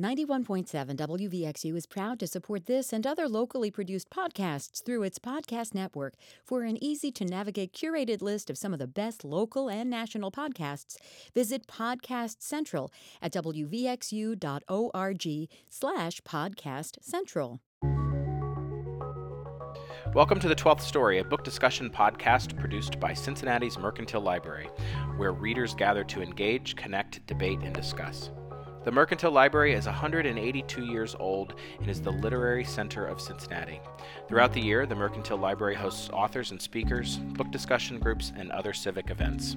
91.7 WVXU is proud to support this and other locally produced podcasts through its podcast network. For an easy to navigate curated list of some of the best local and national podcasts, visit Podcast Central at wvxu.org slash podcast central. Welcome to The Twelfth Story, a book discussion podcast produced by Cincinnati's Mercantile Library, where readers gather to engage, connect, debate, and discuss. The Mercantile Library is 182 years old and is the literary center of Cincinnati. Throughout the year, the Mercantile Library hosts authors and speakers, book discussion groups, and other civic events.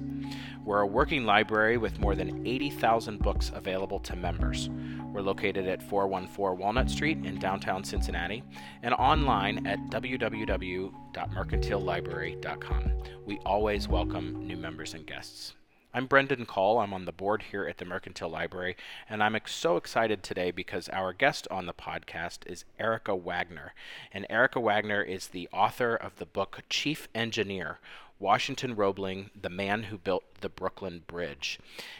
We're a working library with more than 80,000 books available to members. We're located at 414 Walnut Street in downtown Cincinnati and online at www.mercantilelibrary.com. We always welcome new members and guests. I'm Brendon Cull. I'm on the board here at the Mercantile Library, and I'm so excited today because our guest on the podcast is Erica Wagner. And Erica Wagner is the author of the book Chief Engineer Washington Roebling, the man who built the Brooklyn Bridge.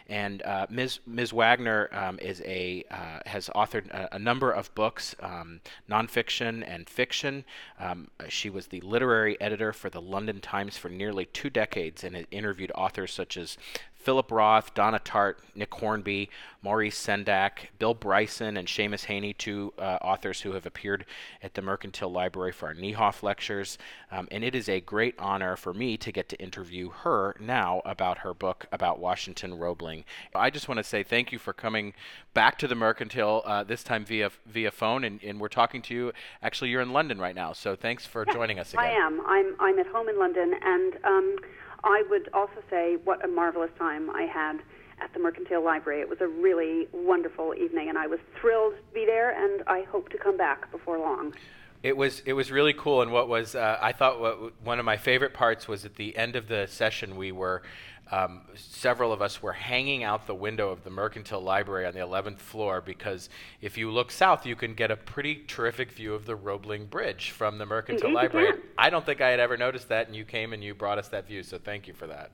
And uh, Ms. Ms. Wagner um, is a uh, has authored a, a, number of books, um, nonfiction and fiction. Um, she was the literary editor for the London Times for nearly two decades and interviewed authors such as Philip Roth, Donna Tartt, Nick Hornby, Maurice Sendak, Bill Bryson, and Seamus Heaney, two uh, authors who have appeared at the Mercantile Library for our Niehoff lectures. Um, and it is a great honor for me to get to interview her now about her book about Washington Roebling. I just want to say thank you for coming back to the Mercantile, uh, this time via via phone, and, and, we're talking to you. Actually, you're in London right now, so thanks for joining us again. I am. I'm, I'm at home in London, and um, I would also say what a marvelous time I had at the Mercantile Library. It was a really wonderful evening, and I was thrilled to be there, and I hope to come back before long. It was it was really cool, and what was uh, I thought what, one of my favorite parts was at the end of the session we were um, several of us were hanging out the window of the Mercantile Library on the 11th floor because if you look south, you can get a pretty terrific view of the Roebling Bridge from the Mercantile Library. I don't think I had ever noticed that, and you came and you brought us that view, so thank you for that.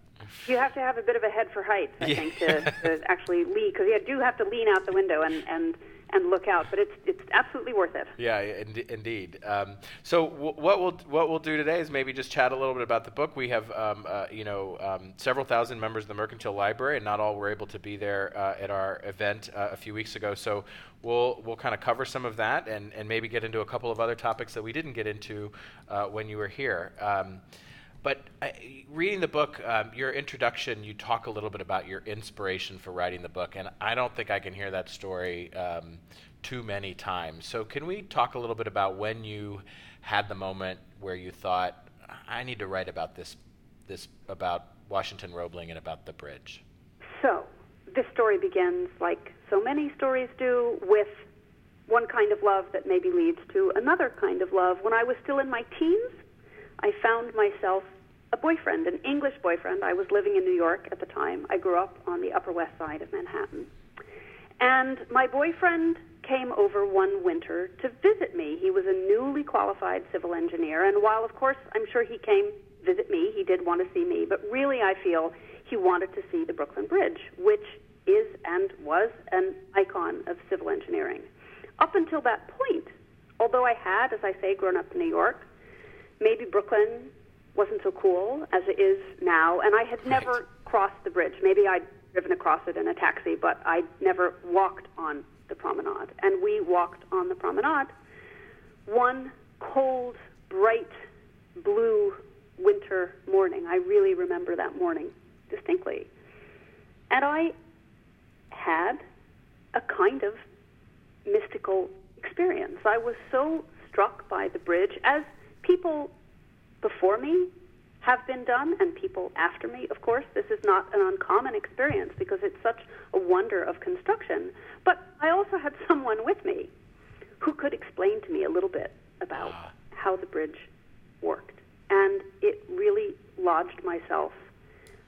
You have to have a bit of a head for height, I yeah. think, to, to actually lean, because you do have to lean out the window and, and – and look out. But it's it's absolutely worth it. Yeah, in, indeed. Um, so w- what we'll what we'll do today is maybe just chat a little bit about the book. We have um, uh, you know um, several thousand members of the Mercantile Library, and not all were able to be there uh, at our event uh, a few weeks ago. So we'll we'll kind of cover some of that, and and maybe get into a couple of other topics that we didn't get into uh, when you were here. But uh, reading the book, um, your introduction, you talk a little bit about your inspiration for writing the book, and I don't think I can hear that story um, too many times. So, can we talk a little bit about when you had the moment where you thought, "I need to write about this, this about Washington Roebling and about the bridge"? So, this story begins like so many stories do with one kind of love that maybe leads to another kind of love. When I was still in my teens, I found myself a boyfriend, an English boyfriend. I was living in New York at the time. I grew up on the Upper West Side of Manhattan. And my boyfriend came over one winter to visit me. He was a newly qualified civil engineer, and while, of course, I'm sure he came visit me, he did want to see me, but really I feel he wanted to see the Brooklyn Bridge, which is and was an icon of civil engineering. Up until that point, although I had, as I say, grown up in New York, maybe Brooklyn wasn't so cool as it is now, and I had right. never crossed the bridge. Maybe I'd driven across it in a taxi, but I never walked on the promenade. And we walked on the promenade one cold, bright, blue winter morning. I really remember that morning distinctly. And I had a kind of mystical experience. I was so struck by the bridge, as people before me have been done and people after me. Of course, this is not an uncommon experience because it's such a wonder of construction. But I also had someone with me who could explain to me a little bit about ah. how the bridge worked. And it really lodged myself,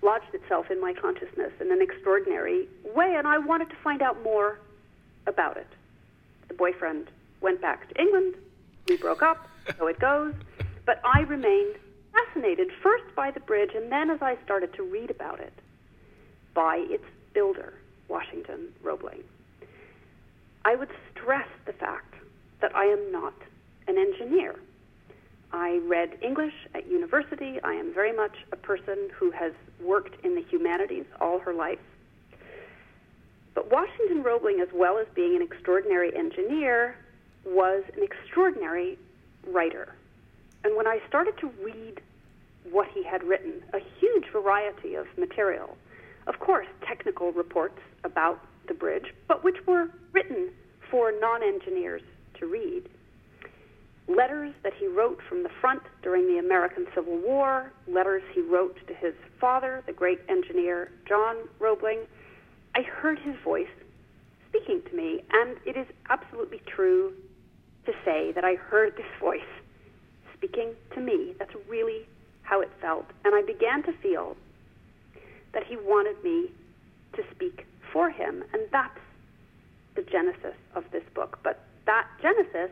lodged itself in my consciousness in an extraordinary way. And I wanted to find out more about it. The boyfriend went back to England. We broke up, so it goes. But I remained fascinated first by the bridge, and then as I started to read about it, by its builder, Washington Roebling. I would stress the fact that I am not an engineer. I read English at university. I am very much a person who has worked in the humanities all her life. But Washington Roebling, as well as being an extraordinary engineer, was an extraordinary writer. And when I started to read what he had written, a huge variety of material, of course, technical reports about the bridge, but which were written for non engineers to read. Letters that he wrote from the front during the American Civil War, letters he wrote to his father, the great engineer John Roebling. I heard his voice speaking to me, and it is absolutely true to say that I heard this voice speaking to me. That's really how it felt. And I began to feel that he wanted me to speak for him. And that's the genesis of this book. But that genesis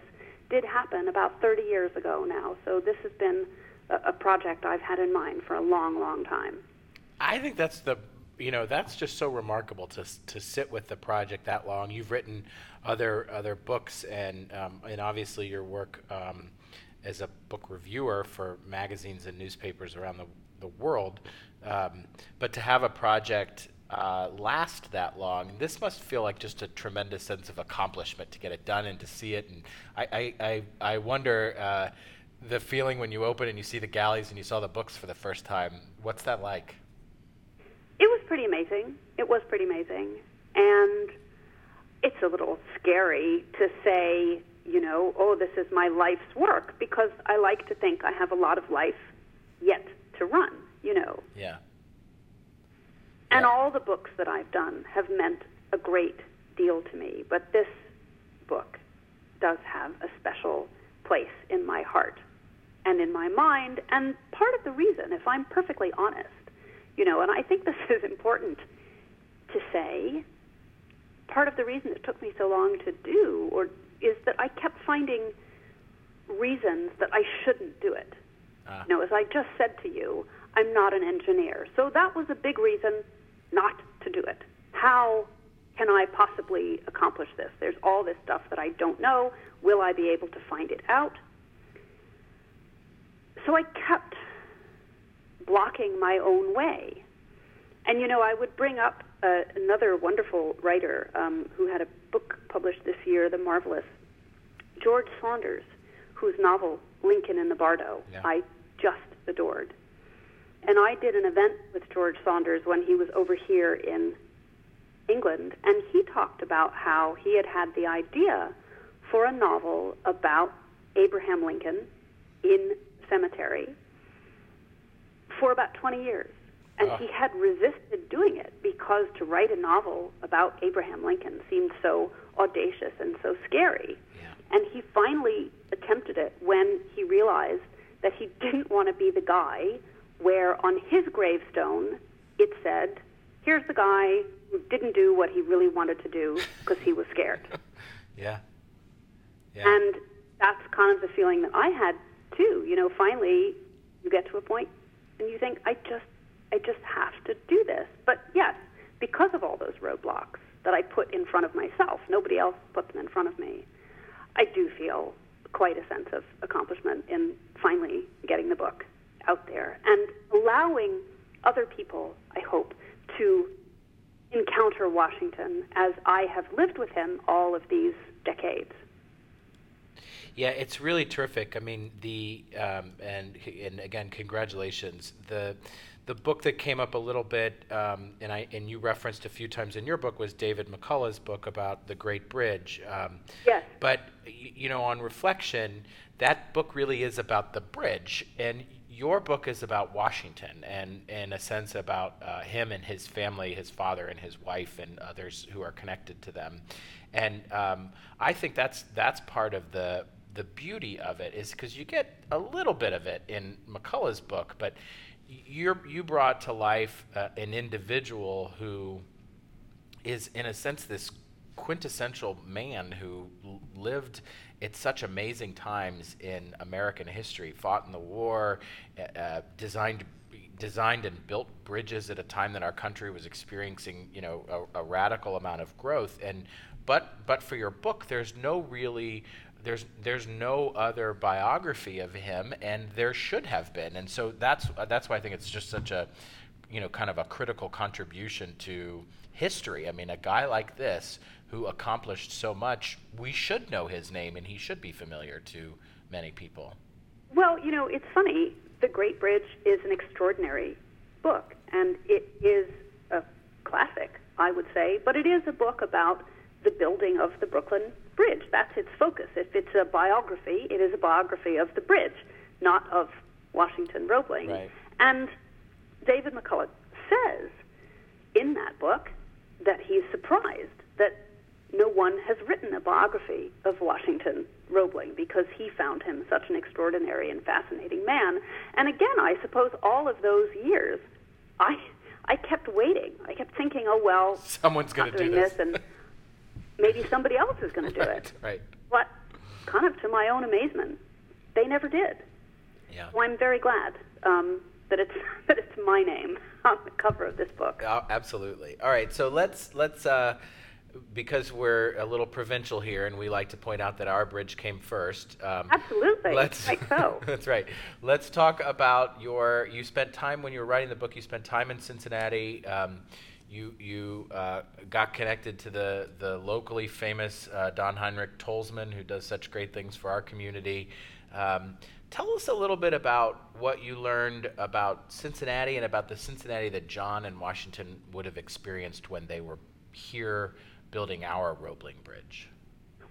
did happen about 30 years ago now. So this has been a, a project I've had in mind for a long, long time. I think that's the you know that's just so remarkable to to sit with the project that long. You've written other other books and um, and obviously your work um, as a book reviewer for magazines and newspapers around the the world. Um, but to have a project uh, last that long, this must feel like just a tremendous sense of accomplishment to get it done and to see it. And I, I, I, I wonder uh, the feeling when you open and you see the galleys and you saw the books for the first time. What's that like? It was pretty amazing. It was pretty amazing. And it's a little scary to say, you know, oh, this is my life's work because I like to think I have a lot of life yet to run, you know. Yeah. And all the books that I've done have meant a great deal to me, but this book does have a special place in my heart and in my mind. And part of the reason, if I'm perfectly honest, you know, and I think this is important to say, part of the reason it took me so long to do or is that I kept finding reasons that I shouldn't do it. Uh. You know, as I just said to you, I'm not an engineer. So that was a big reason not to do it. How can I possibly accomplish this? There's all this stuff that I don't know. Will I be able to find it out? So I kept blocking my own way. And you know, I would bring up uh, another wonderful writer um, who had a book published this year, The Marvelous, George Saunders, whose novel Lincoln in the Bardo yeah. I just adored. And I did an event with George Saunders when he was over here in England, and he talked about how he had had the idea for a novel about Abraham Lincoln in cemetery for about 20 years. And uh. he had resisted doing it because to write a novel about Abraham Lincoln seemed so audacious and so scary. Yeah. And he finally attempted it when he realized that he didn't want to be the guy where on his gravestone it said, here's the guy who didn't do what he really wanted to do because he was scared. yeah. yeah. And that's kind of the feeling that I had too. You know, finally you get to a point and you think, I just I just have to do this. But yes, because of all those roadblocks that I put in front of myself, nobody else put them in front of me. I do feel quite a sense of accomplishment in finally getting the book out there and allowing other people, I hope, to encounter Washington as I have lived with him all of these decades. Yeah, it's really terrific. I mean, the um, and and again, congratulations. The the book that came up a little bit, um, and I and you referenced a few times in your book was David McCullough's book about the Great Bridge. Um, yes. But you know, on reflection, that book really is about the bridge, and your book is about Washington and, in a sense, about uh, him and his family, his father and his wife, and others who are connected to them. And um, I think that's that's part of the the beauty of it is because you get a little bit of it in McCullough's book, but you you brought to life uh, an individual who is, in a sense, this quintessential man who lived at such amazing times in American history, fought in the war, uh, uh, designed designed and built bridges at a time that our country was experiencing, you know, a, a, radical amount of growth, and but but for your book, there's no really there's there's no other biography of him, and there should have been, and so that's that's why I think it's just such a you know kind of a critical contribution to history. I mean, a guy like this who accomplished so much, we should know his name, and he should be familiar to many people. Well, you know, it's funny. The Great Bridge is an extraordinary book, and it is a classic, I would say, but it is a book about the building of the Brooklyn Bridge. That's its focus. If it's a biography, it is a biography of the bridge, not of Washington Roebling. Right. And David McCullough says in that book that he's surprised that no one has written a biography of Washington Roebling because he found him such an extraordinary and fascinating man. And again, I suppose all of those years, I I kept waiting. I kept thinking, oh well, someone's going to do this. this, and maybe somebody else is going to do right, it. Right. But kind of to my own amazement, they never did. Yeah. So I'm very glad um, that it's that it's my name on the cover of this book. Uh, absolutely. All right. So let's let's uh, because we're a little provincial here, and we like to point out that our bridge came first. Um, Absolutely. Let's, like so. that's right. Let's talk about your. You spent time when you were writing the book. You spent time in Cincinnati. Um, you you uh, got connected to the the locally famous uh, Don Heinrich Tolzmann, who does such great things for our community. Um, tell us a little bit about what you learned about Cincinnati and about the Cincinnati that John and Washington would have experienced when they were here building our Roebling Bridge.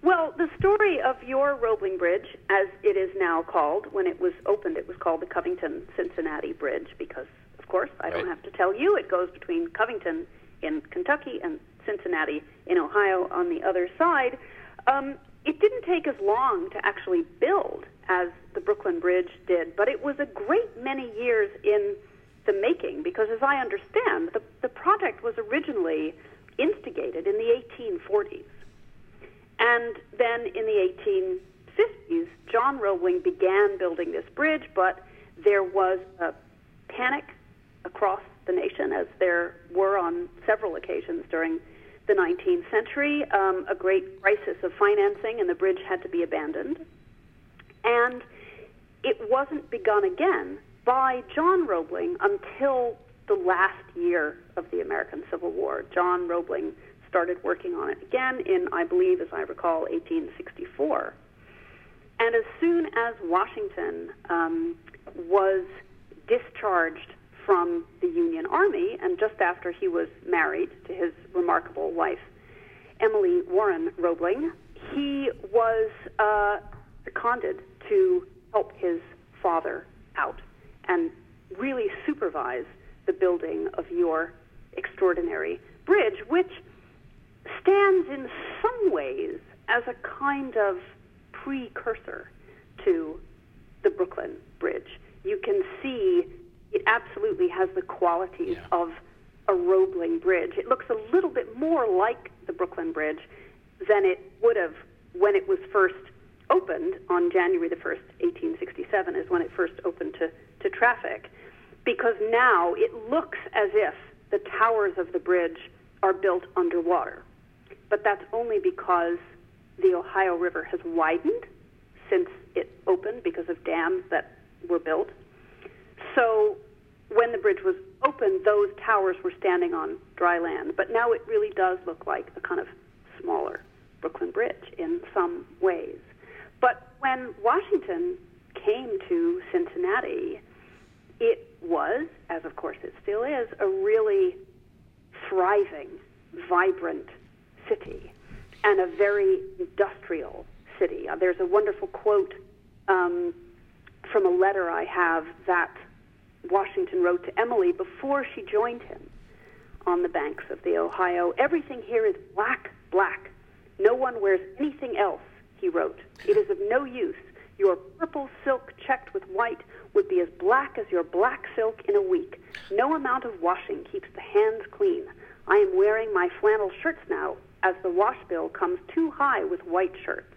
Well, the story of your Roebling Bridge, as it is now called, when it was opened, it was called the Covington Cincinnati Bridge because, course, I right. don't have to tell you, it goes between Covington in Kentucky and Cincinnati in Ohio on the other side. Um, it didn't take as long to actually build as the Brooklyn Bridge did, but it was a great many years in the making because, as I understand, the, the project was originally instigated in the 1840s. And then in the 1850s, John Roebling began building this bridge, but there was a panic across the nation, as there were on several occasions during the 19th century, um, a great crisis of financing, and the bridge had to be abandoned. And it wasn't begun again by John Roebling until the last year of the American Civil War. John Roebling started working on it again in, I believe, as I recall, 1864. And as soon as Washington um, was discharged from the Union Army, and just after he was married to his remarkable wife, Emily Warren Roebling, he was uh, seconded to help his father out and really supervise the building of your extraordinary bridge, which stands in some ways as a kind of precursor to the Brooklyn Bridge. You can see it absolutely has the qualities yeah. of a Roebling Bridge. It looks a little bit more like the Brooklyn Bridge than it would have when it was first opened on January the 1st, 1867, is when it first opened to, to traffic because now it looks as if the towers of the bridge are built underwater. But that's only because the Ohio River has widened since it opened because of dams that were built. So when the bridge was opened, those towers were standing on dry land. But now it really does look like a kind of smaller Brooklyn Bridge in some ways. But when Washington came to Cincinnati, it was, as of course it still is, a really thriving, vibrant city and a very industrial city. Uh, there's a wonderful quote um, from a letter I have that Washington wrote to Emily before she joined him on the banks of the Ohio. Everything here is black, black. No one wears anything else, he wrote. It is of no use. Your purple silk checked with white would be as black as your black silk in a week. No amount of washing keeps the hands clean. I am wearing my flannel shirts now, as the wash bill comes too high with white shirts.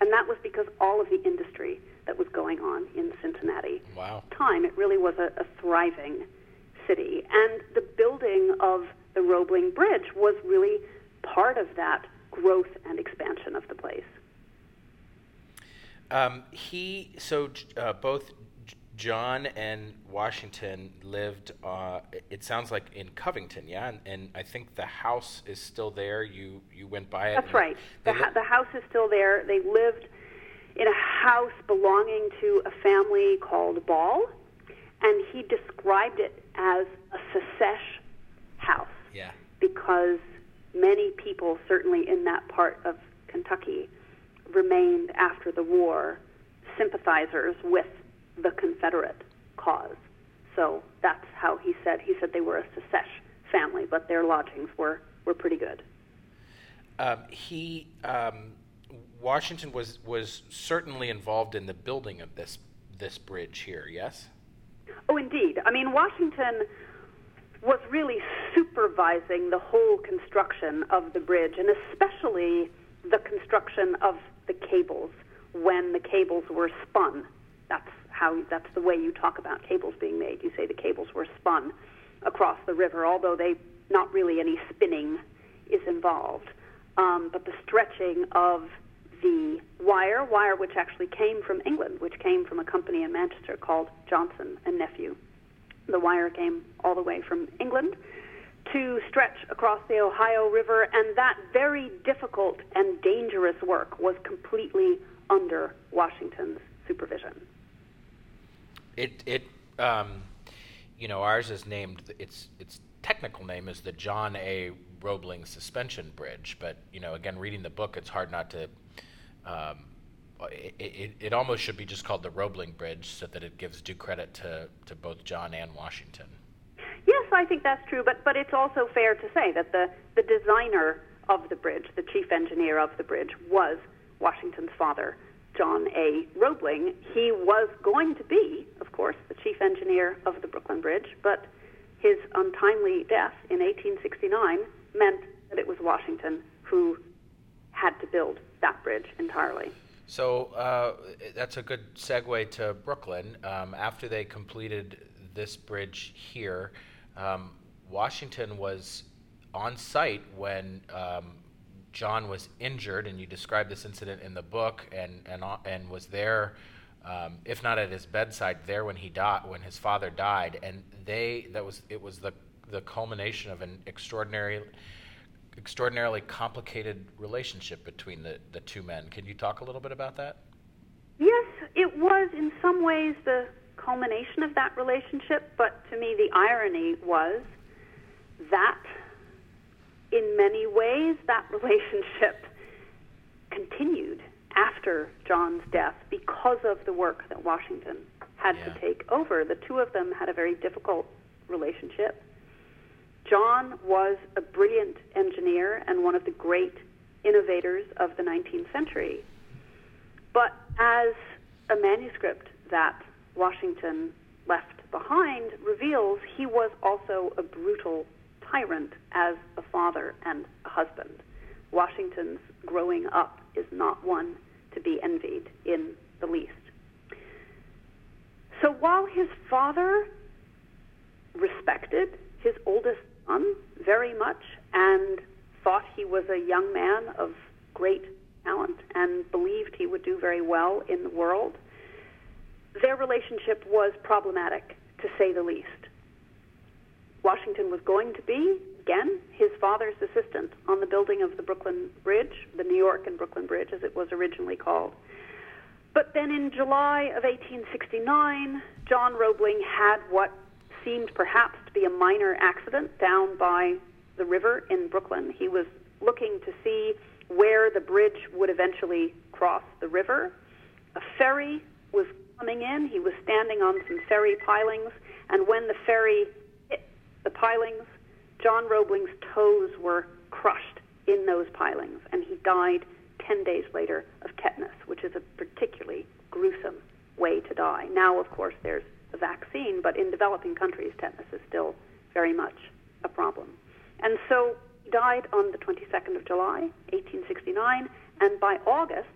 And that was because all of the industry that was going on in Cincinnati. Wow. Time, it really was a, a thriving city. And the building of the Roebling Bridge was really part of that growth and expansion of the place. Um, he so uh, both John and Washington lived. Uh, it sounds like in Covington, yeah, and, and, I think the house is still there. You you went by it. That's right. The, li- the house is still there. They lived in a house belonging to a family called Ball, and he described it as a secesh house. Yeah. Because many people, certainly in that part of Kentucky, remained after the war sympathizers with the Confederate cause. So that's how he said. He said they were a secesh family, but their lodgings were, were pretty good. Um, he um, Washington was was certainly involved in the building of this this bridge here. Yes. Oh, indeed. I mean, Washington was really supervising the whole construction of the bridge, and especially the construction of the cables when the cables were spun. That's how that's the way you talk about cables being made. You say the cables were spun across the river, although they not really any spinning is involved. Um, but the stretching of the wire, wire which actually came from England, which came from a company in Manchester called Johnson and Nephew. The wire came all the way from England to stretch across the Ohio River, and that very difficult and dangerous work was completely under Washington's supervision. It it um, you know ours is named its its technical name is the John A. Roebling Suspension Bridge, but you know again reading the book, it's hard not to um, it, it, it, almost should be just called the Roebling Bridge so that it gives due credit to, to both John and Washington. Yes, I think that's true, but, but it's also fair to say that the, the designer of the bridge, the chief engineer of the bridge, was Washington's father, John A. Roebling. He was going to be, of course, the chief engineer of the Brooklyn Bridge, but his untimely death in 1869 meant that it was Washington who had to build that bridge entirely. So uh, that's a good segue to Brooklyn. Um, after they completed this bridge here, um, Washington was on site when um, John was injured, and you described this incident in the book, and and and was there, um, if not at his bedside, there when he died, when his father died, and they that was it was the the culmination of an extraordinary extraordinarily complicated relationship between the, the two men. Can you talk a little bit about that? Yes, it was in some ways the culmination of that relationship, but to me the irony was that in many ways that relationship continued after John's death because of the work that Washington had yeah. to take over. The two of them had a very difficult relationship. John was a brilliant engineer and one of the great innovators of the 19th century. But as a manuscript that Washington left behind reveals, he was also a brutal tyrant as a father and a husband. Washington's growing up is not one to be envied in the least. So while his father respected his oldest son very much and thought he was a young man of great talent and believed he would do very well in the world. Their relationship was problematic, to say the least. Washington was going to be, again, his father's assistant on the building of the Brooklyn Bridge, the New York and Brooklyn Bridge, as it was originally called. But then in July of 1869, John Roebling had what seemed perhaps to be a minor accident down by the river in Brooklyn. He was looking to see where the bridge would eventually cross the river. A ferry was coming in. He was standing on some ferry pilings, and when the ferry hit the pilings, John Roebling's toes were crushed in those pilings, and he died 10 days later of tetanus, which is a particularly gruesome way to die. Now, of course, there's a vaccine, but in developing countries, tetanus is still very much a problem. And so died on the 22nd of July, 1869, and by August,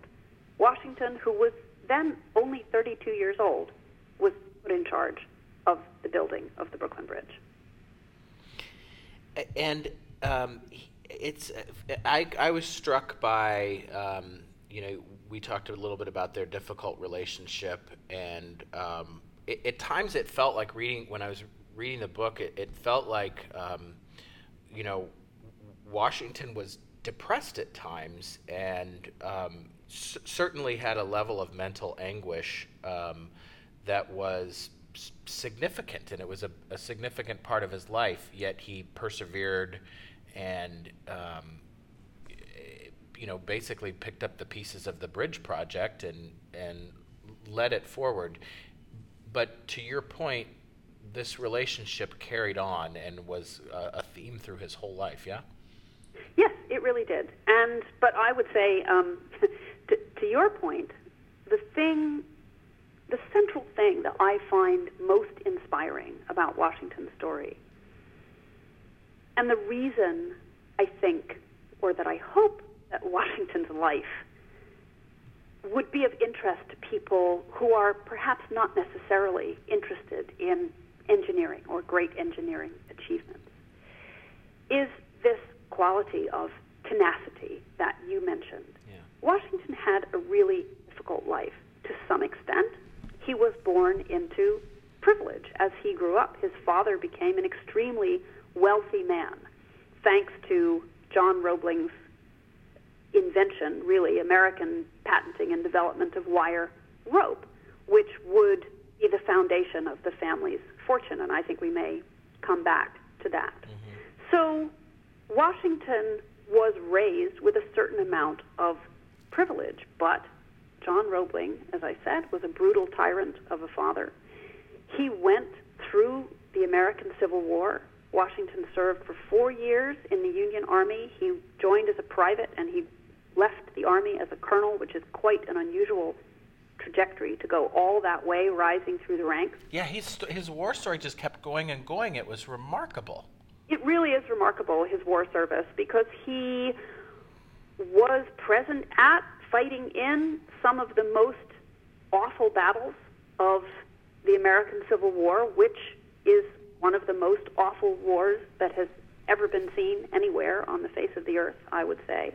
Washington, who was then only 32 years old, was put in charge of the building of the Brooklyn Bridge. And um, it's I I was struck by um, you know we talked a little bit about their difficult relationship and um, it, at times it felt like reading when I was reading the book it, it felt like um, you know Washington was depressed at times and um, c- certainly had a level of mental anguish um, that was significant and it was a, a, significant part of his life yet he persevered and um, you know basically picked up the pieces of the bridge project and and led it forward but to your point this relationship carried on and was a, a theme through his whole life yeah? Yes it really did. And but i would say um, to, to your point the thing the central thing that I find most inspiring about Washington's story, and the reason I think, or that I hope, that Washington's life would be of interest to people who are perhaps not necessarily interested in engineering or great engineering achievements, is this quality of tenacity that you mentioned. Yeah. Washington had a really difficult life to some extent he was born into privilege. As he grew up, his father became an extremely wealthy man, thanks to John Roebling's invention, really, American patenting and development of wire rope, which would be the foundation of the family's fortune. And I think we may come back to that. Mm-hmm. So Washington was raised with a certain amount of privilege, but John Roebling, as I said, was a brutal tyrant of a father. He went through the American Civil War. Washington served for four years in the Union Army. He joined as a private and he left the Army as a colonel, which is quite an unusual trajectory to go all that way, rising through the ranks. Yeah, his, his war story just kept going and going. It was remarkable. It really is remarkable, his war service, because he was present at fighting in some of the most awful battles of the American Civil War, which is one of the most awful wars that has ever been seen anywhere on the face of the earth, I would say.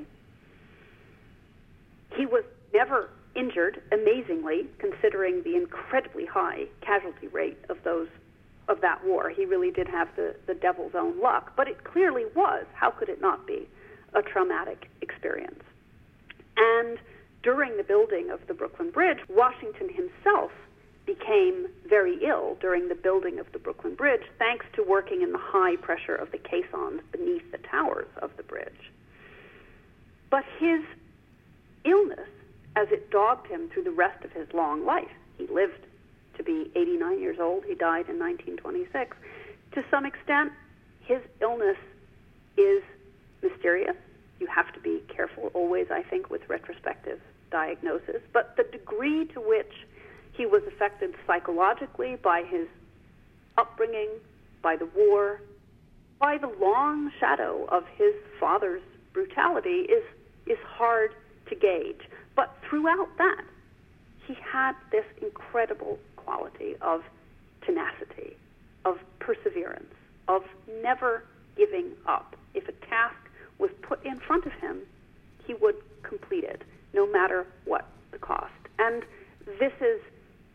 He was never injured, amazingly, considering the incredibly high casualty rate of those of that war. He really did have the, the devil's own luck, but it clearly was, how could it not be, a traumatic experience. And during the building of the Brooklyn Bridge, Washington himself became very ill during the building of the Brooklyn Bridge, thanks to working in the high pressure of the caissons beneath the towers of the bridge. But his illness, as it dogged him through the rest of his long life, he lived to be 89 years old, he died in 1926. To some extent, his illness is mysterious you have to be careful always, I think, with retrospective diagnosis. But the degree to which he was affected psychologically by his upbringing, by the war, by the long shadow of his father's brutality is is hard to gauge. But throughout that, he had this incredible quality of tenacity, of perseverance, of never giving up. If a task was put in front of him, he would complete it, no matter what the cost. And this is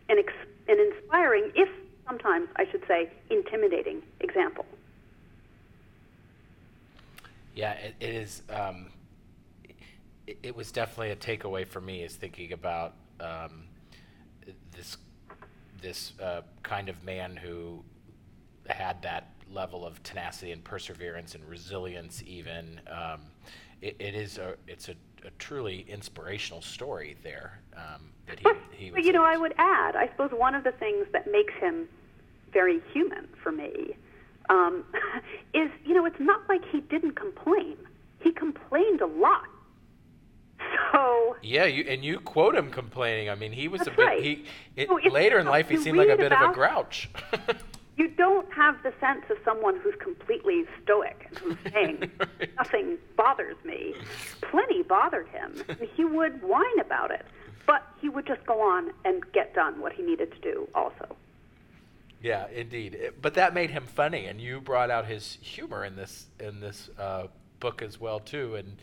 an, ex- an inspiring, if sometimes I should say, intimidating example. Yeah, it, it is. Um, it, it, was definitely a takeaway for me is thinking about um, this this uh, kind of man who had that level of tenacity and perseverance and resilience. Even um, it, it is a it's a, a, truly inspirational story there um, that he, but, he but you know, I would add, I suppose one of the things that makes him very human for me um, is you know it's not like he didn't complain. He complained a lot. So yeah, you and you quote him complaining. I mean, he was a bit. Right. He it, so later in life, he seemed like a bit of a grouch. you don't have the sense of someone who's completely stoic and who's saying right. nothing bothers me. Plenty bothered him. he would whine about it, but he would just go on and get done what he needed to do also. Yeah, indeed. But that made him funny, and you brought out his humor in this in this uh, book as well too. And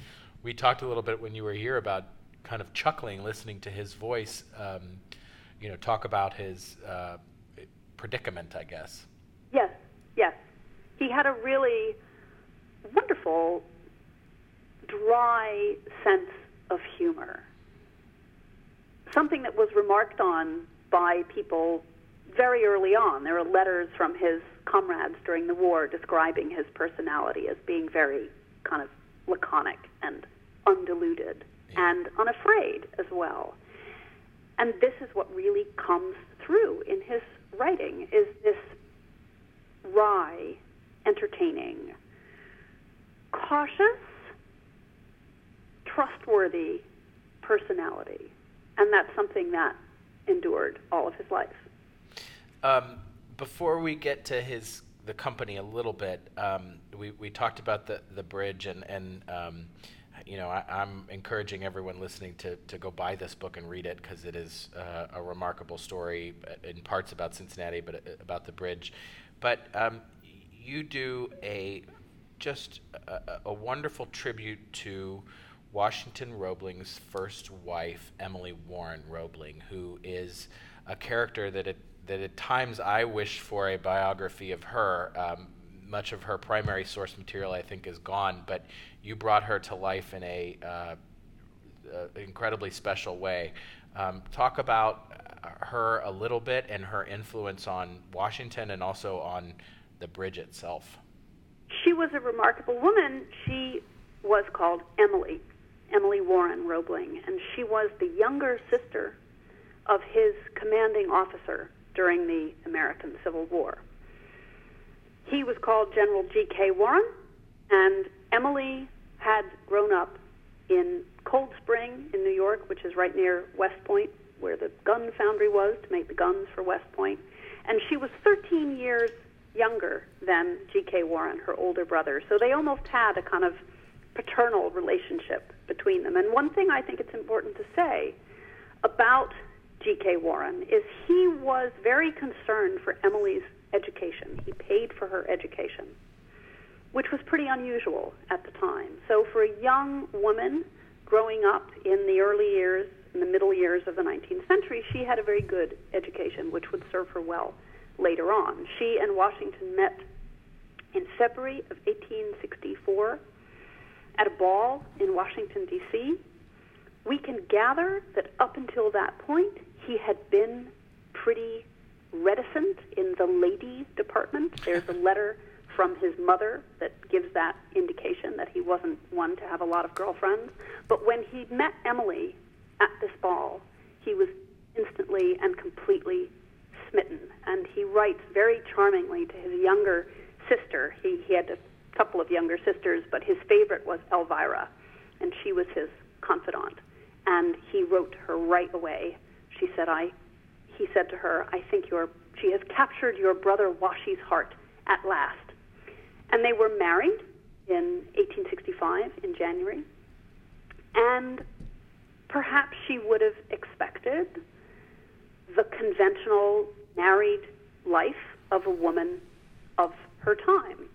we talked a little bit when you were here about kind of chuckling listening to his voice. Um, you know, talk about his uh, predicament, I guess. Yes, yes. He had a really wonderful, dry sense of humor. Something that was remarked on by people very early on. There are letters from his comrades during the war describing his personality as being very kind of laconic and undiluted yeah. and unafraid as well. And this is what really comes through in his writing is this wry, entertaining, cautious, trustworthy personality. And that's something that endured all of his life. Um, before we get to his the company a little bit, um, we, we talked about the, the bridge and, and um, you know, I, am encouraging everyone listening to, to go buy this book and read it because it is uh, a remarkable story uh, in parts about Cincinnati, but uh, about the bridge. But um, you do a just a, a, wonderful tribute to Washington Roebling's first wife, Emily Warren Roebling, who is a character that at, that at times I wish for a biography of her. Um, much of her primary source material, I think, is gone, but you brought her to life in a uh, uh, incredibly special way. Um, talk about her a little bit and her influence on Washington and also on the bridge itself. She was a remarkable woman. She was called Emily, Emily Warren Roebling, and she was the younger sister of his commanding officer during the American Civil War. He was called General G.K. Warren, and Emily had grown up in Cold Spring in New York, which is right near West Point, where the gun foundry was to make the guns for West Point. And she was 13 years younger than G.K. Warren, her older brother. So they almost had a kind of paternal relationship between them. And one thing I think it's important to say about G.K. Warren is he was very concerned for Emily's education. He paid for her education, which was pretty unusual at the time. So for a young woman growing up in the early years, in the middle years of the 19th century, she had a very good education, which would serve her well later on. She and Washington met in February of 1864 at a ball in Washington, D.C. We can gather that up until that point, he had been pretty reticent in the lady department. There's a letter from his mother that gives that indication that he wasn't one to have a lot of girlfriends. But when he met Emily at this ball, he was instantly and completely smitten. And he writes very charmingly to his younger sister. He, he had a couple of younger sisters, but his favorite was Elvira, and she was his confidant. And he wrote her right away. She said, I he said to her, I think your, she has captured your brother Washi's heart at last. And they were married in 1865 in January. And perhaps she would have expected the conventional married life of a woman of her time.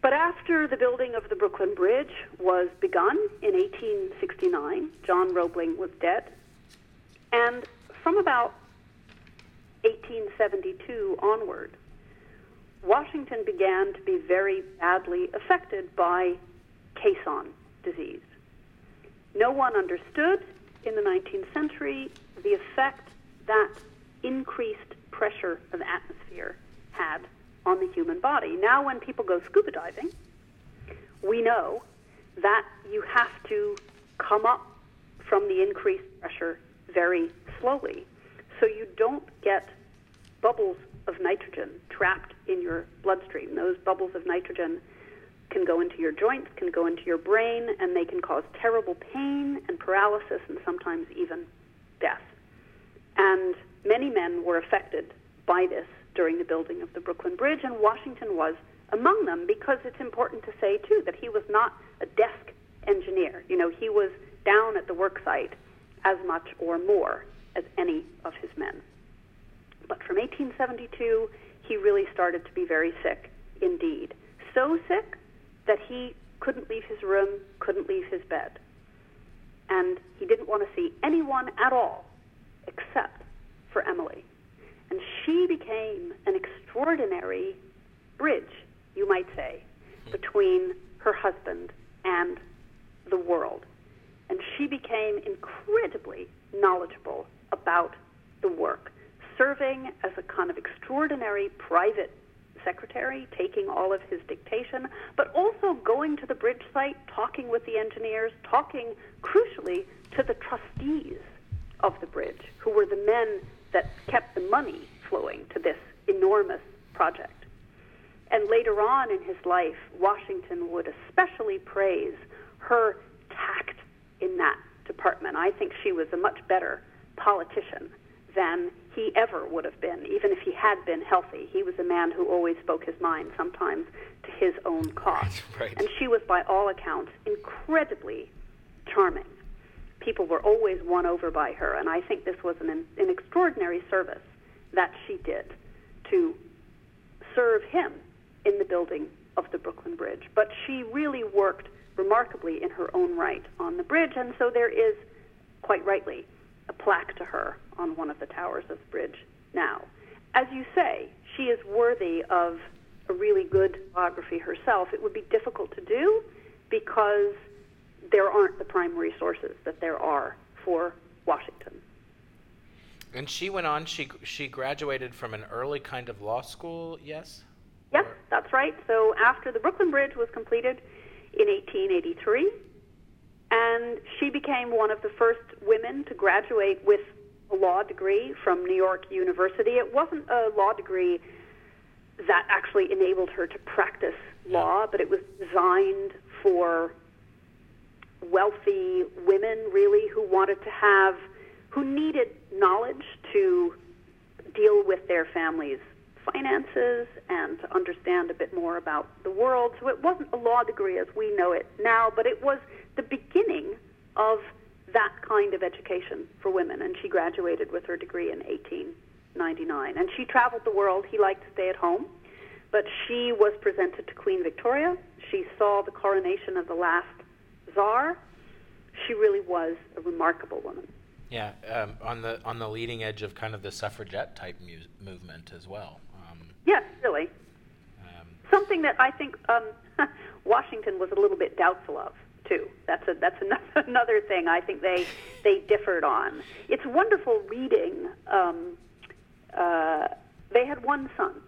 But after the building of the Brooklyn Bridge was begun in 1869, John Roebling was dead, and from about 1872 onward, Washington began to be very badly affected by caisson disease. No one understood in the 19th century the effect that increased pressure of atmosphere had on the human body. Now, when people go scuba diving, we know that you have to come up from the increased pressure very slowly so you don't get bubbles of nitrogen trapped in your bloodstream. Those bubbles of nitrogen can go into your joints, can go into your brain, and they can cause terrible pain and paralysis and sometimes even death. And many men were affected by this during the building of the Brooklyn Bridge, and Washington was among them because it's important to say, too, that he was not a desk engineer. You know, he was down at the work site as much or more as any of his men. But from 1872, he really started to be very sick indeed. So sick that he couldn't leave his room, couldn't leave his bed. And he didn't want to see anyone at all except for Emily. And she became an extraordinary bridge, you might say, between her husband and the world. And she became incredibly knowledgeable about the work, serving as a kind of extraordinary private secretary, taking all of his dictation, but also going to the bridge site, talking with the engineers, talking, crucially, to the trustees of the bridge, who were the men that kept the money flowing to this enormous project. And later on in his life, Washington would especially praise her tact in that department. I think she was a much better politician than he ever would have been, even if he had been healthy. He was a man who always spoke his mind, sometimes to his own cost. Right. And she was, by all accounts, incredibly charming. People were always won over by her, and I think this was an, an extraordinary service that she did to serve him in the building of the Brooklyn Bridge. But she really worked remarkably in her own right on the bridge, and so there is, quite rightly, a plaque to her on one of the towers of the bridge now. As you say, she is worthy of a really good biography herself. It would be difficult to do because there aren't the primary sources that there are for Washington. And she went on. She she graduated from an early kind of law school. Yes. Yes, that's right. So after the Brooklyn Bridge was completed in 1883, and she became one of the first women to graduate with a law degree from New York University. It wasn't a law degree that actually enabled her to practice law, but it was designed for wealthy women, really, who wanted to have, who needed knowledge to deal with their families' finances and to understand a bit more about the world. So it wasn't a law degree as we know it now, but it was the beginning of that kind of education for women. And she graduated with her degree in 1899. And she traveled the world. He liked to stay at home. But she was presented to Queen Victoria. She saw the coronation of the last czar. She really was a remarkable woman. Yeah, um, on the on the leading edge of kind of the suffragette type mu- movement as well. Yes, really. um, Something that I think um, Washington was a little bit doubtful of too. That's a that's another, another thing I think they they differed on. It's wonderful reading. Um, uh, they had one son.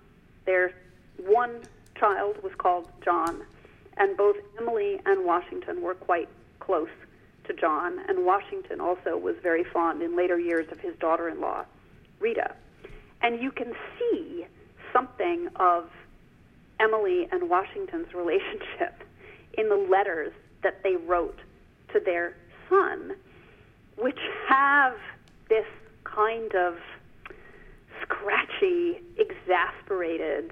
Their one child was called John, and both Emily and Washington were quite close to John. And Washington also was very fond in later years of his daughter-in-law, Rita. And you can see something of Emily and Washington's relationship in the letters that they wrote to their son, which have this kind of scratchy, exasperated,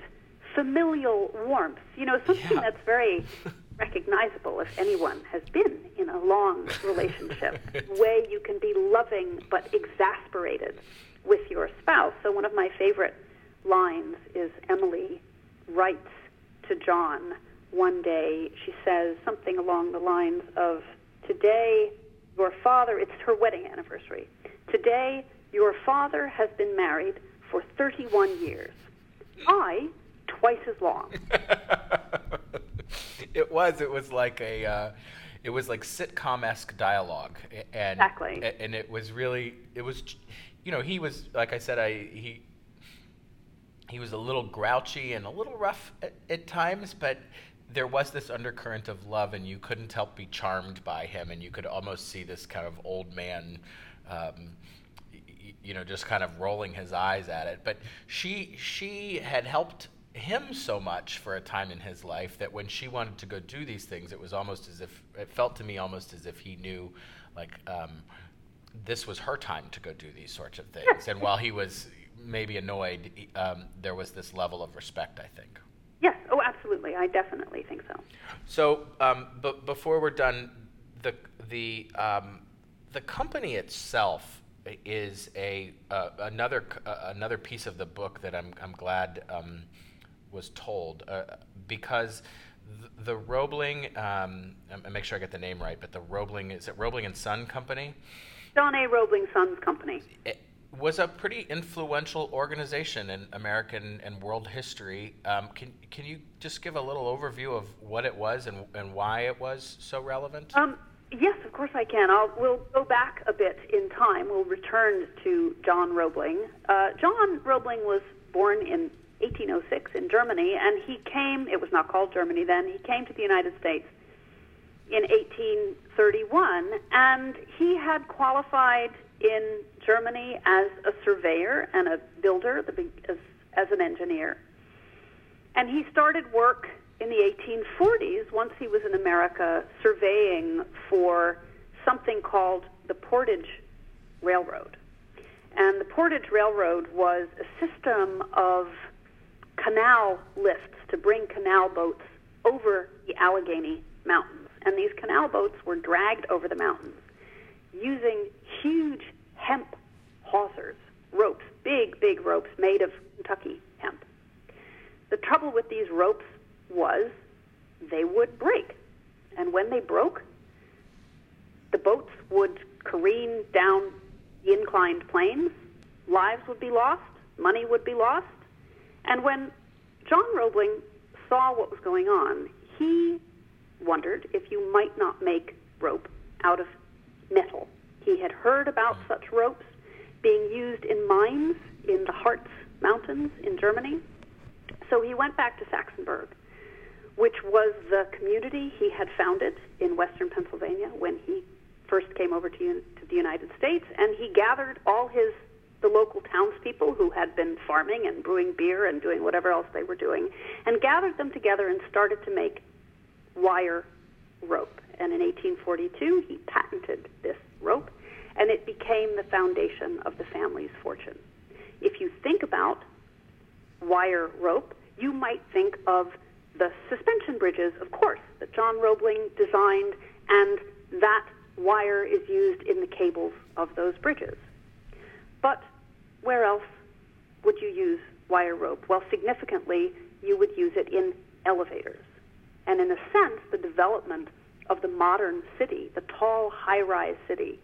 familial warmth. You know, something Yeah. that's very recognizable if anyone has been in a long relationship, way you can be loving but exasperated with your spouse. So one of my favorite lines is Emily writes to John one day. She says something along the lines of, Today, your father, it's her wedding anniversary. Today, your father has been married for 31 years. I, twice as long. it was. It was like a. Uh, it was like sitcom esque dialogue, and Exactly. and it was really. It was, you know, he was like I said. I he. He was a little grouchy and a little rough at, at times, but there was this undercurrent of love, and you couldn't help be charmed by him, and you could almost see this kind of old man. Um, you know, just kind of rolling his eyes at it. But she she had helped him so much for a time in his life that when she wanted to go do these things, it was almost as if it felt to me almost as if he knew, like um, this was her time to go do these sorts of things. and while he was maybe annoyed, um, there was this level of respect. I think. Yes, oh, absolutely. I definitely think so. So, um, but before we're done, the the um, the company itself is a uh, another uh, another piece of the book that I'm I'm glad um, was told uh, because the, the Roebling, um, I make sure I get the name right, but the Roebling, is it Roebling and Son Company? John A. Roebling Sons Company. It was a pretty influential organization in American and world history. Um, can, can you just give a little overview of what it was and, and why it was so relevant? Um, yes, of course I can. I'll, we'll go back a bit in time. We'll return to John Roebling. Uh, John Roebling was born in 1806 in Germany, and he came, it was not called Germany then, he came to the United States in 1831, and he had qualified in Germany as a surveyor and a builder, as, as an engineer. And he started work in the 1840s, once he was in America, surveying for something called the Portage Railroad. And the Portage Railroad was a system of canal lifts to bring canal boats over the Allegheny Mountains. And these canal boats were dragged over the mountains using huge hemp hawsers, ropes, big, big ropes made of Kentucky hemp. The trouble with these ropes was they would break. And when they broke, the boats would careen down the inclined planes, lives would be lost, money would be lost. And when John Roebling saw what was going on, he wondered if you might not make rope out of metal. He had heard about such ropes being used in mines in the Harz Mountains in Germany. So he went back to Saxonburg, which was the community he had founded in western Pennsylvania when he first came over to, to the United States, and he gathered all his the local townspeople who had been farming and brewing beer and doing whatever else they were doing, and gathered them together and started to make wire rope. And in 1842, he patented this rope, and it became the foundation of the family's fortune. If you think about wire rope, you might think of the suspension bridges, of course, that John Roebling designed, and that wire is used in the cables of those bridges. But where else would you use wire rope? Well, significantly, you would use it in elevators. And in a sense, the development of the modern city, the tall, high rise city,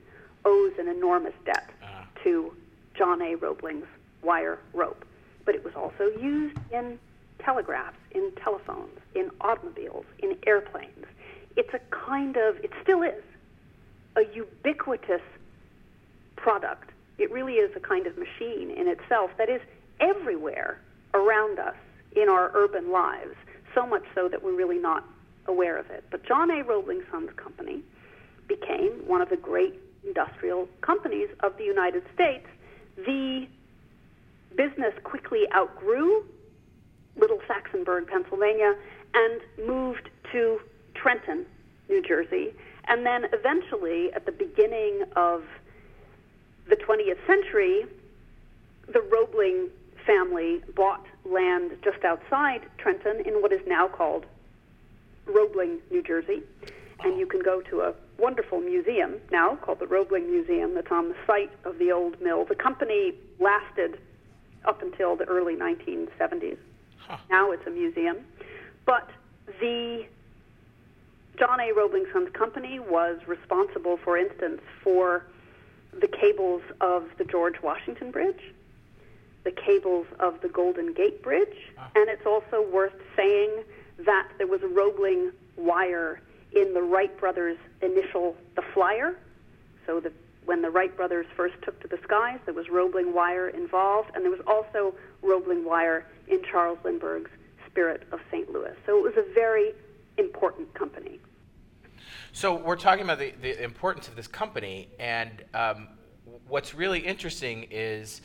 owes an enormous debt uh. to John A. Roebling's wire rope. But it was also used in telegraphs, in telephones, in automobiles, in airplanes. It's a kind of, it still is, a ubiquitous product it really is a kind of machine in itself that is everywhere around us in our urban lives, so much so that we're really not aware of it. But John A. Roebling Sons Company became one of the great industrial companies of the United States. The business quickly outgrew Little Saxonburg, Pennsylvania, and moved to Trenton, New Jersey. And then eventually, at the beginning of the 20th century, the Roebling family bought land just outside Trenton in what is now called Roebling, New Jersey. And you can go to a wonderful museum now called the Roebling Museum that's on the site of the old mill. The company lasted up until the early 1970s. Huh. Now it's a museum. But the John A. Roebling Sons Company was responsible, for instance, for the cables of the George Washington Bridge, the cables of the Golden Gate Bridge, ah. and it's also worth saying that there was a Roebling wire in the Wright brothers' initial the Flyer. So the, when the Wright brothers first took to the skies, there was Roebling wire involved, and there was also Roebling wire in Charles Lindbergh's Spirit of St. Louis. So it was a very important company. So we're talking about the, the importance of this company, and um, what's really interesting is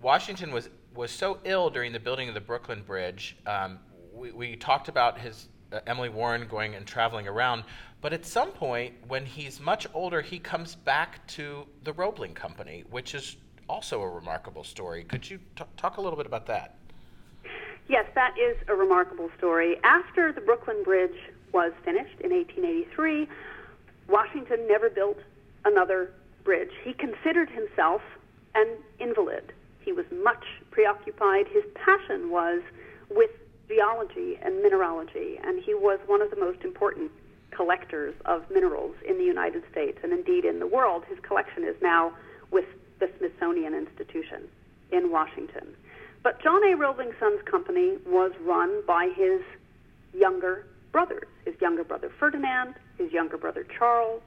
Washington was was so ill during the building of the Brooklyn Bridge. Um, we, we, talked about his uh, Emily Warren going and traveling around, but at some point, when he's much older, he comes back to the Roebling Company, which is also a remarkable story. Could you t- talk a little bit about that? Yes, that is a remarkable story. After the Brooklyn Bridge was finished in 1883, Washington never built another bridge. He considered himself an invalid. He was much preoccupied. His passion was with geology and mineralogy, and he was one of the most important collectors of minerals in the United States and indeed in the world. His collection is now with the Smithsonian Institution in Washington. But John A. Roebling Sons Company was run by his younger brothers, his younger brother Ferdinand, his younger brother Charles.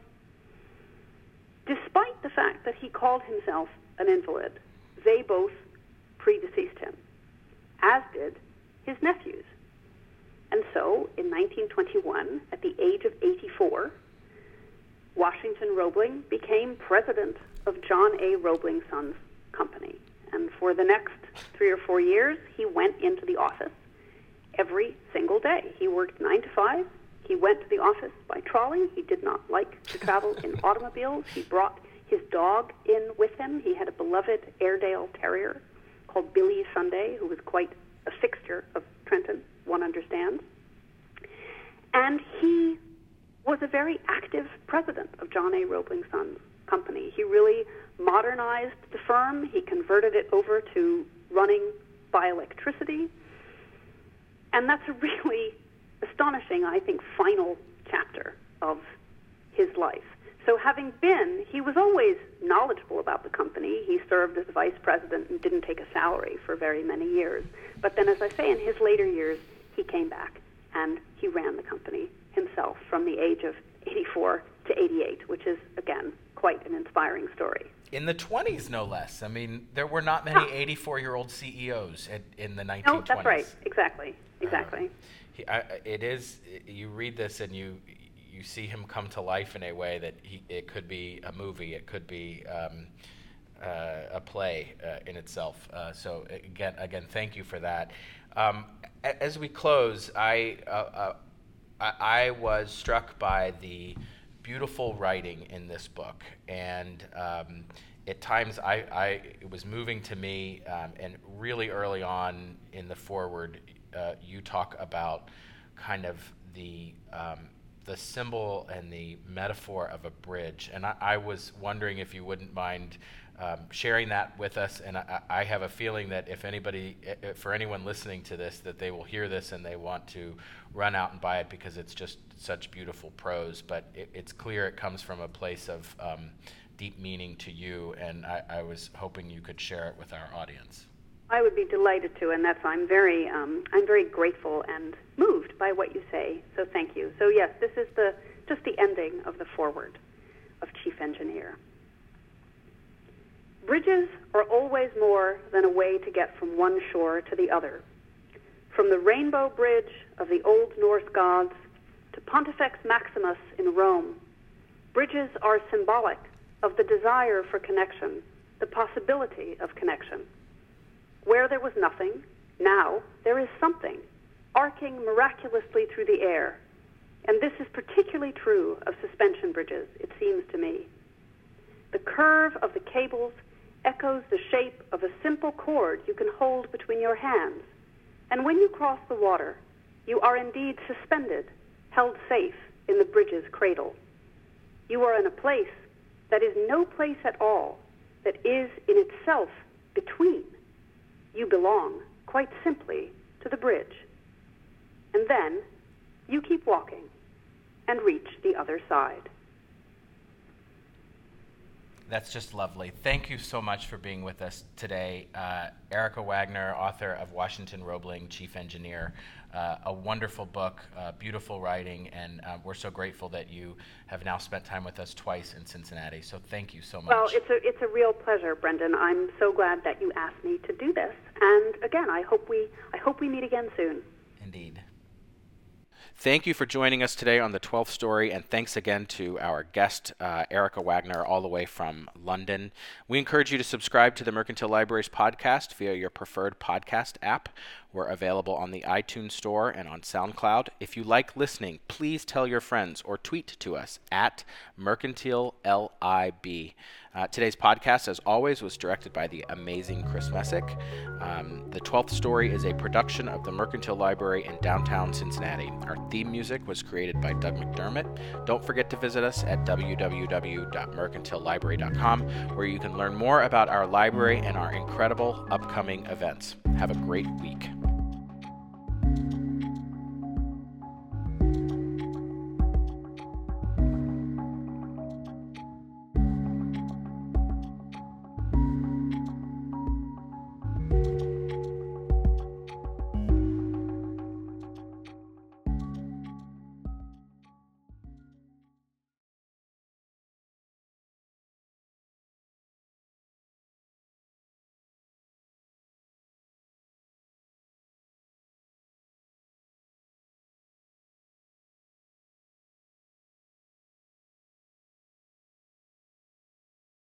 Despite the fact that he called himself an invalid, they both predeceased him, as did his nephews. And so, in 1921, at the age of 84, Washington Roebling became president of John A. Roebling Sons Company. And for the next three or four years, he went into the office every single day. He worked nine to five. He went to the office by trolley. He did not like to travel in automobiles. He brought his dog in with him. He had a beloved Airedale Terrier called Billy Sunday, who was quite a fixture of Trenton, one understands. And he was a very active president of John A. Roebling Sons Company. He really modernized the firm. He converted it over to running by electricity. And that's a really astonishing, I think, final chapter of his life. So, having been, he was always knowledgeable about the company. He served as vice president and didn't take a salary for very many years. But then, as I say, in his later years, he came back and he ran the company himself from the age of 84 to 88, which is, again, quite an inspiring story. In the 20s, no less. I mean, there were not many 84 year old CEOs at, in the 1920s. No, that's right. Exactly. Exactly. Uh, he, I, it is, you read this and you, you see him come to life in a way that he, it could be a movie, it could be um, uh, a play uh, in itself. Uh, so again, again, thank you for that. Um, as we close, I, uh, uh, I, I was struck by the beautiful writing in this book, and um, at times I, I, it was moving to me, um, and really early on in the foreword, uh, you talk about kind of the um, the symbol and the metaphor of a bridge. And I, I was wondering if you wouldn't mind um, sharing that with us. And I, I, have a feeling that if anybody, for anyone listening to this, that they will hear this and they want to run out and buy it because it's just such beautiful prose. But it, it's clear it comes from a place of um, deep meaning to you. And I, I was hoping you could share it with our audience. I would be delighted to, and that's I'm very um, I'm very grateful and moved by what you say. So thank you. So yes, this is the just the ending of the foreword of Chief Engineer. Bridges are always more than a way to get from one shore to the other. From the Rainbow Bridge of the Old Norse gods to Pontifex Maximus in Rome, bridges are symbolic of the desire for connection, the possibility of connection. Where there was nothing, now there is something, arcing miraculously through the air. And this is particularly true of suspension bridges, it seems to me. The curve of the cables echoes the shape of a simple cord you can hold between your hands. And when you cross the water, you are indeed suspended, held safe in the bridge's cradle. You are in a place that is no place at all, that is in itself between you belong, quite simply, to the bridge. And then you keep walking and reach the other side. That's just lovely. Thank you so much for being with us today. Uh, Erica Wagner, author of Washington Roebling, Chief Engineer. Uh, a wonderful book, uh, beautiful writing, and uh, we're so grateful that you have now spent time with us twice in Cincinnati. So thank you so much. Well, it's a, it's a real pleasure, Brendon. I'm so glad that you asked me to do this. And again, I hope we, I hope we meet again soon. Indeed. Thank you for joining us today on the 12th story, and thanks again to our guest, uh, Erica Wagner, all the way from London. We encourage you to subscribe to the Mercantile Libraries podcast via your preferred podcast app. We're available on the iTunes Store and on SoundCloud. If you like listening, please tell your friends or tweet to us at Mercantile LIB. Uh, today's podcast, as always, was directed by the amazing Chris Messick. Um, the 12th Story is a production of the Mercantile Library in downtown Cincinnati. Our theme music was created by Doug McDermott. Don't forget to visit us at www.mercantilelibrary.com, where you can learn more about our library and our incredible upcoming events. Have a great week.